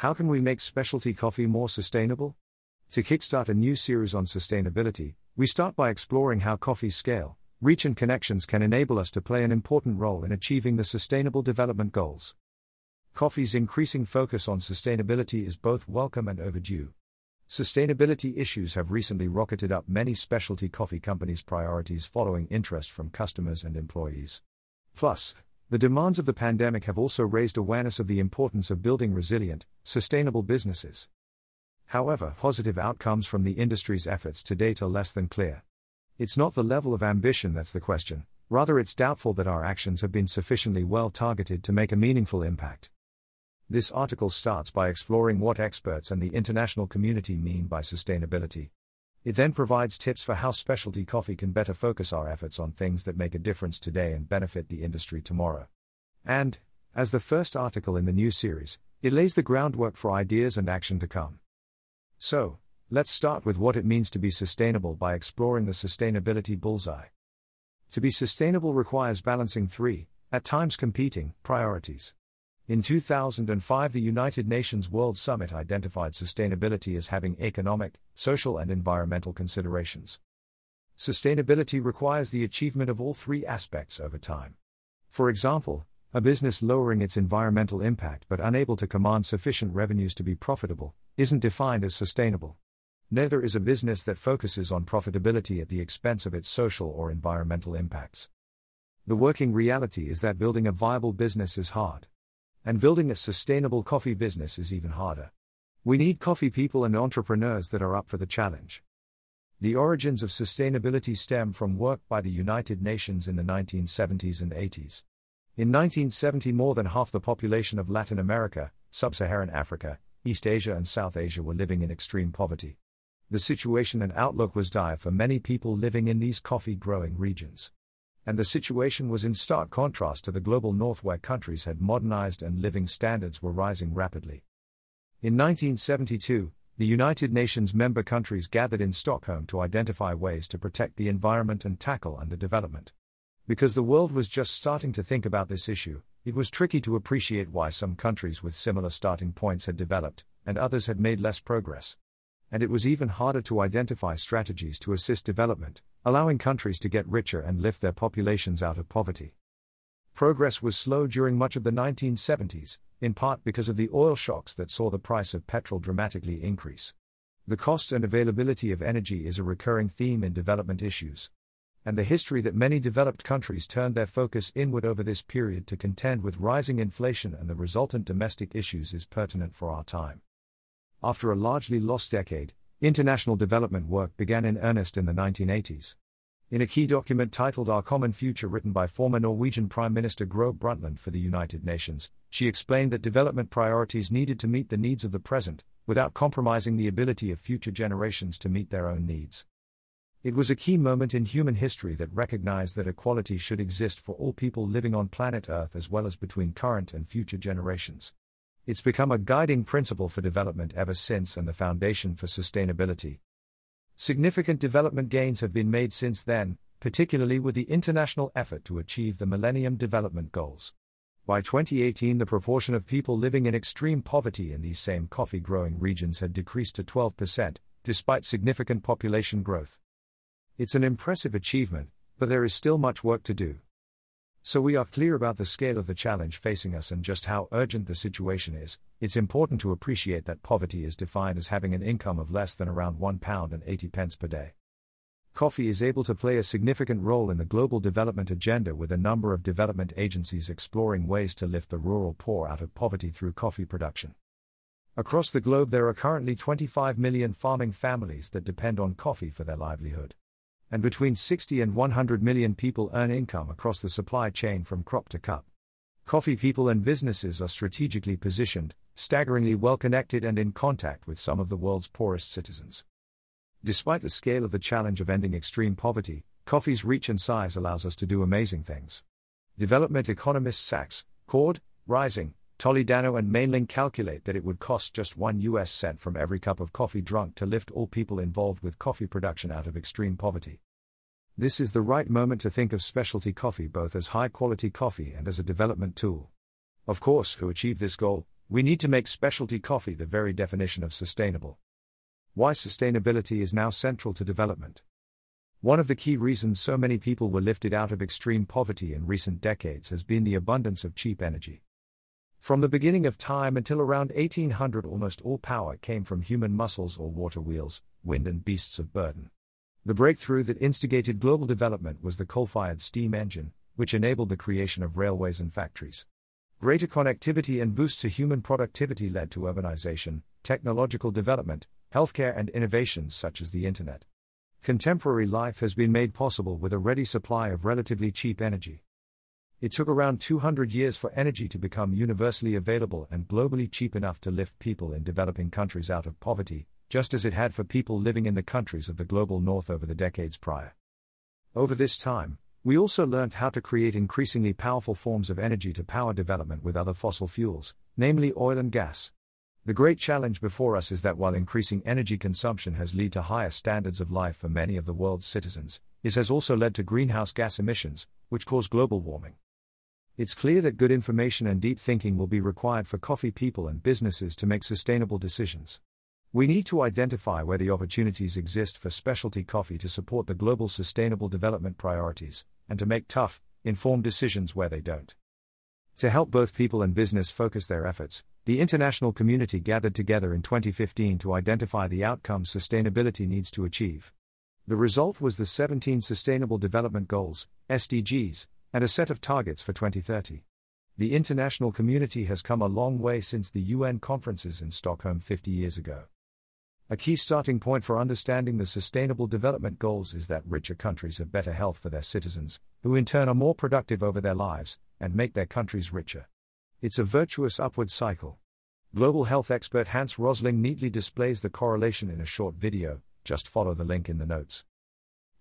How can we make specialty coffee more sustainable? To kickstart a new series on sustainability, we start by exploring how coffee's scale, reach, and connections can enable us to play an important role in achieving the Sustainable Development Goals. Coffee's increasing focus on sustainability is both welcome and overdue. Sustainability issues have recently rocketed up many specialty coffee companies' priorities following interest from customers and employees. Plus, the demands of the pandemic have also raised awareness of the importance of building resilient, sustainable businesses. However, positive outcomes from the industry's efforts to date are less than clear. It's not the level of ambition that's the question, rather, it's doubtful that our actions have been sufficiently well targeted to make a meaningful impact. This article starts by exploring what experts and the international community mean by sustainability. It then provides tips for how specialty coffee can better focus our efforts on things that make a difference today and benefit the industry tomorrow. And, as the first article in the new series, it lays the groundwork for ideas and action to come. So, let's start with what it means to be sustainable by exploring the sustainability bullseye. To be sustainable requires balancing three, at times competing, priorities. In 2005, the United Nations World Summit identified sustainability as having economic, social, and environmental considerations. Sustainability requires the achievement of all three aspects over time. For example, a business lowering its environmental impact but unable to command sufficient revenues to be profitable isn't defined as sustainable. Neither is a business that focuses on profitability at the expense of its social or environmental impacts. The working reality is that building a viable business is hard. And building a sustainable coffee business is even harder. We need coffee people and entrepreneurs that are up for the challenge. The origins of sustainability stem from work by the United Nations in the 1970s and 80s. In 1970, more than half the population of Latin America, Sub Saharan Africa, East Asia, and South Asia were living in extreme poverty. The situation and outlook was dire for many people living in these coffee growing regions and the situation was in stark contrast to the global north where countries had modernized and living standards were rising rapidly. In 1972, the United Nations member countries gathered in Stockholm to identify ways to protect the environment and tackle underdevelopment. Because the world was just starting to think about this issue, it was tricky to appreciate why some countries with similar starting points had developed, and others had made less progress. And it was even harder to identify strategies to assist development, allowing countries to get richer and lift their populations out of poverty. Progress was slow during much of the 1970s, in part because of the oil shocks that saw the price of petrol dramatically increase. The cost and availability of energy is a recurring theme in development issues. And the history that many developed countries turned their focus inward over this period to contend with rising inflation and the resultant domestic issues is pertinent for our time. After a largely lost decade, International development work began in earnest in the 1980s. In a key document titled Our Common Future, written by former Norwegian Prime Minister Gro Brundtland for the United Nations, she explained that development priorities needed to meet the needs of the present, without compromising the ability of future generations to meet their own needs. It was a key moment in human history that recognized that equality should exist for all people living on planet Earth as well as between current and future generations. It's become a guiding principle for development ever since and the foundation for sustainability. Significant development gains have been made since then, particularly with the international effort to achieve the Millennium Development Goals. By 2018, the proportion of people living in extreme poverty in these same coffee growing regions had decreased to 12%, despite significant population growth. It's an impressive achievement, but there is still much work to do. So we are clear about the scale of the challenge facing us and just how urgent the situation is. It's important to appreciate that poverty is defined as having an income of less than around £1 and 80 pence per day. Coffee is able to play a significant role in the global development agenda with a number of development agencies exploring ways to lift the rural poor out of poverty through coffee production. Across the globe, there are currently 25 million farming families that depend on coffee for their livelihood and between 60 and 100 million people earn income across the supply chain from crop to cup. Coffee people and businesses are strategically positioned, staggeringly well connected, and in contact with some of the world's poorest citizens. Despite the scale of the challenge of ending extreme poverty, coffee's reach and size allows us to do amazing things. Development economists Sachs, Cord, Rising, Toledano and Maennling calculate that it would cost just 1 US cent from every cup of coffee drunk to lift all people involved with coffee production out of extreme poverty. This is the right moment to think of specialty coffee both as high quality coffee and as a development tool. Of course, to achieve this goal, we need to make specialty coffee the very definition of sustainable. Why sustainability is now central to development. One of the key reasons so many people were lifted out of extreme poverty in recent decades has been the abundance of cheap energy. From the beginning of time until around 1800, almost all power came from human muscles or water wheels, wind, and beasts of burden. The breakthrough that instigated global development was the coal fired steam engine, which enabled the creation of railways and factories. Greater connectivity and boosts to human productivity led to urbanization, technological development, healthcare, and innovations such as the Internet. Contemporary life has been made possible with a ready supply of relatively cheap energy. It took around 200 years for energy to become universally available and globally cheap enough to lift people in developing countries out of poverty, just as it had for people living in the countries of the global north over the decades prior. Over this time, we also learned how to create increasingly powerful forms of energy to power development with other fossil fuels, namely oil and gas. The great challenge before us is that while increasing energy consumption has led to higher standards of life for many of the world's citizens, it has also led to greenhouse gas emissions, which cause global warming. It's clear that good information and deep thinking will be required for coffee people and businesses to make sustainable decisions. We need to identify where the opportunities exist for specialty coffee to support the global sustainable development priorities, and to make tough, informed decisions where they don't. To help both people and business focus their efforts, the international community gathered together in 2015 to identify the outcomes sustainability needs to achieve. The result was the 17 Sustainable Development Goals, SDGs, and a set of targets for 2030. The international community has come a long way since the UN conferences in Stockholm 50 years ago. A key starting point for understanding the Sustainable Development Goals is that richer countries have better health for their citizens, who in turn are more productive over their lives, and make their countries richer. It's a virtuous upward cycle. Global health expert Hans Rosling neatly displays the correlation in a short video, just follow the link in the notes.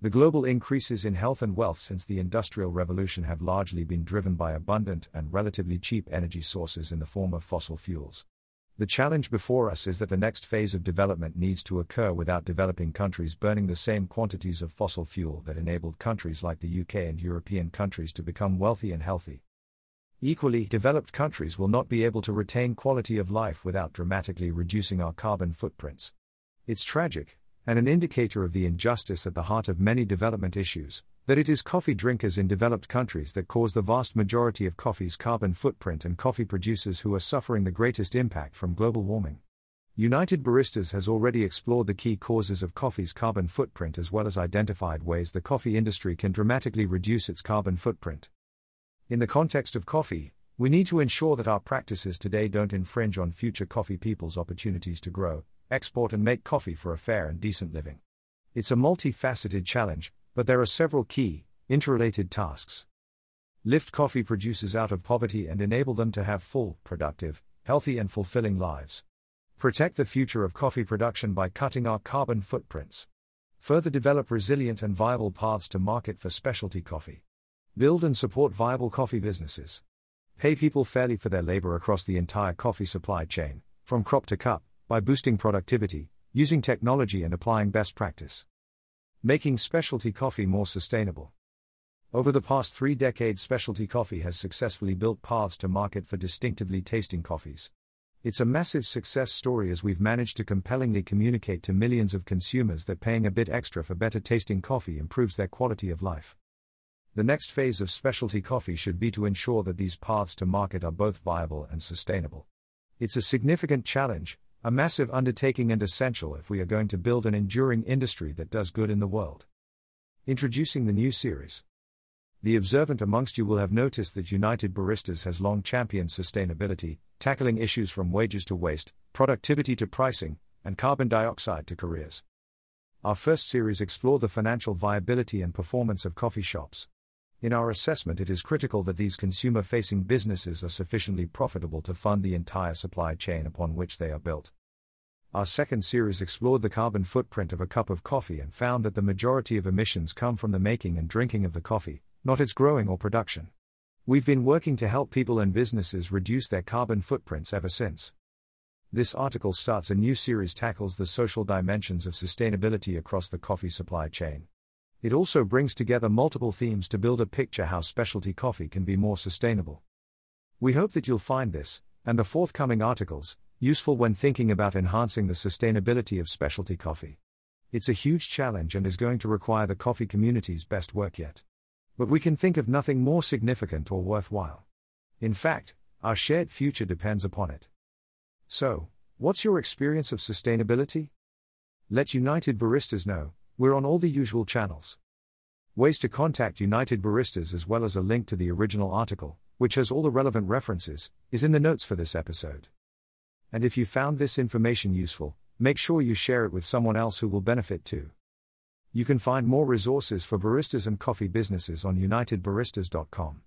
The global increases in health and wealth since the Industrial Revolution have largely been driven by abundant and relatively cheap energy sources in the form of fossil fuels. The challenge before us is that the next phase of development needs to occur without developing countries burning the same quantities of fossil fuel that enabled countries like the UK and European countries to become wealthy and healthy. Equally, developed countries will not be able to retain quality of life without dramatically reducing our carbon footprints. It's tragic, and an indicator of the injustice at the heart of many development issues, that it is coffee drinkers in developed countries that cause the vast majority of coffee's carbon footprint and coffee producers who are suffering the greatest impact from global warming. United Baristas has already explored the key causes of coffee's carbon footprint as well as identified ways the coffee industry can dramatically reduce its carbon footprint. In the context of coffee, we need to ensure that our practices today don't infringe on future coffee people's opportunities to grow, export, and make coffee for a fair and decent living. It's a multifaceted challenge, but there are several key, interrelated tasks. Lift coffee producers out of poverty and enable them to have full, productive, healthy, and fulfilling lives. Protect the future of coffee production by cutting our carbon footprints. Further develop resilient and viable paths to market for specialty coffee. Build and support viable coffee businesses. Pay people fairly for their labor across the entire coffee supply chain, from crop to cup, by boosting productivity, using technology, and applying best practice. Making specialty coffee more sustainable. Over the past three decades, specialty coffee has successfully built paths to market for distinctively tasting coffees. It's a massive success story as we've managed to compellingly communicate to millions of consumers that paying a bit extra for better tasting coffee improves their quality of life. The next phase of specialty coffee should be to ensure that these paths to market are both viable and sustainable. It's a significant challenge, a massive undertaking and essential if we are going to build an enduring industry that does good in the world. Introducing the new series. The observant amongst you will have noticed that United Baristas has long championed sustainability, tackling issues from wages to waste, productivity to pricing, and carbon dioxide to careers. Our first series explored the financial viability and performance of coffee shops. In our assessment, it is critical that these consumer facing businesses are sufficiently profitable to fund the entire supply chain upon which they are built. Our second series explored the carbon footprint of a cup of coffee and found that the majority of emissions come from the making and drinking of the coffee, not its growing or production. We've been working to help people and businesses reduce their carbon footprints ever since. This article starts a new series tackles the social dimensions of sustainability across the coffee supply chain. It also brings together multiple themes to build a picture how specialty coffee can be more sustainable. We hope that you'll find this, and the forthcoming articles, useful when thinking about enhancing the sustainability of specialty coffee. It's a huge challenge and is going to require the coffee community's best work yet. But we can think of nothing more significant or worthwhile. In fact, our shared future depends upon it. So, what's your experience of sustainability? Let United Baristas know, we're on all the usual channels. Ways to contact United Baristas as well as a link to the original article, which has all the relevant references, is in the notes for this episode. And if you found this information useful, make sure you share it with someone else who will benefit too. You can find more resources for baristas and coffee businesses on unitedbaristas.com.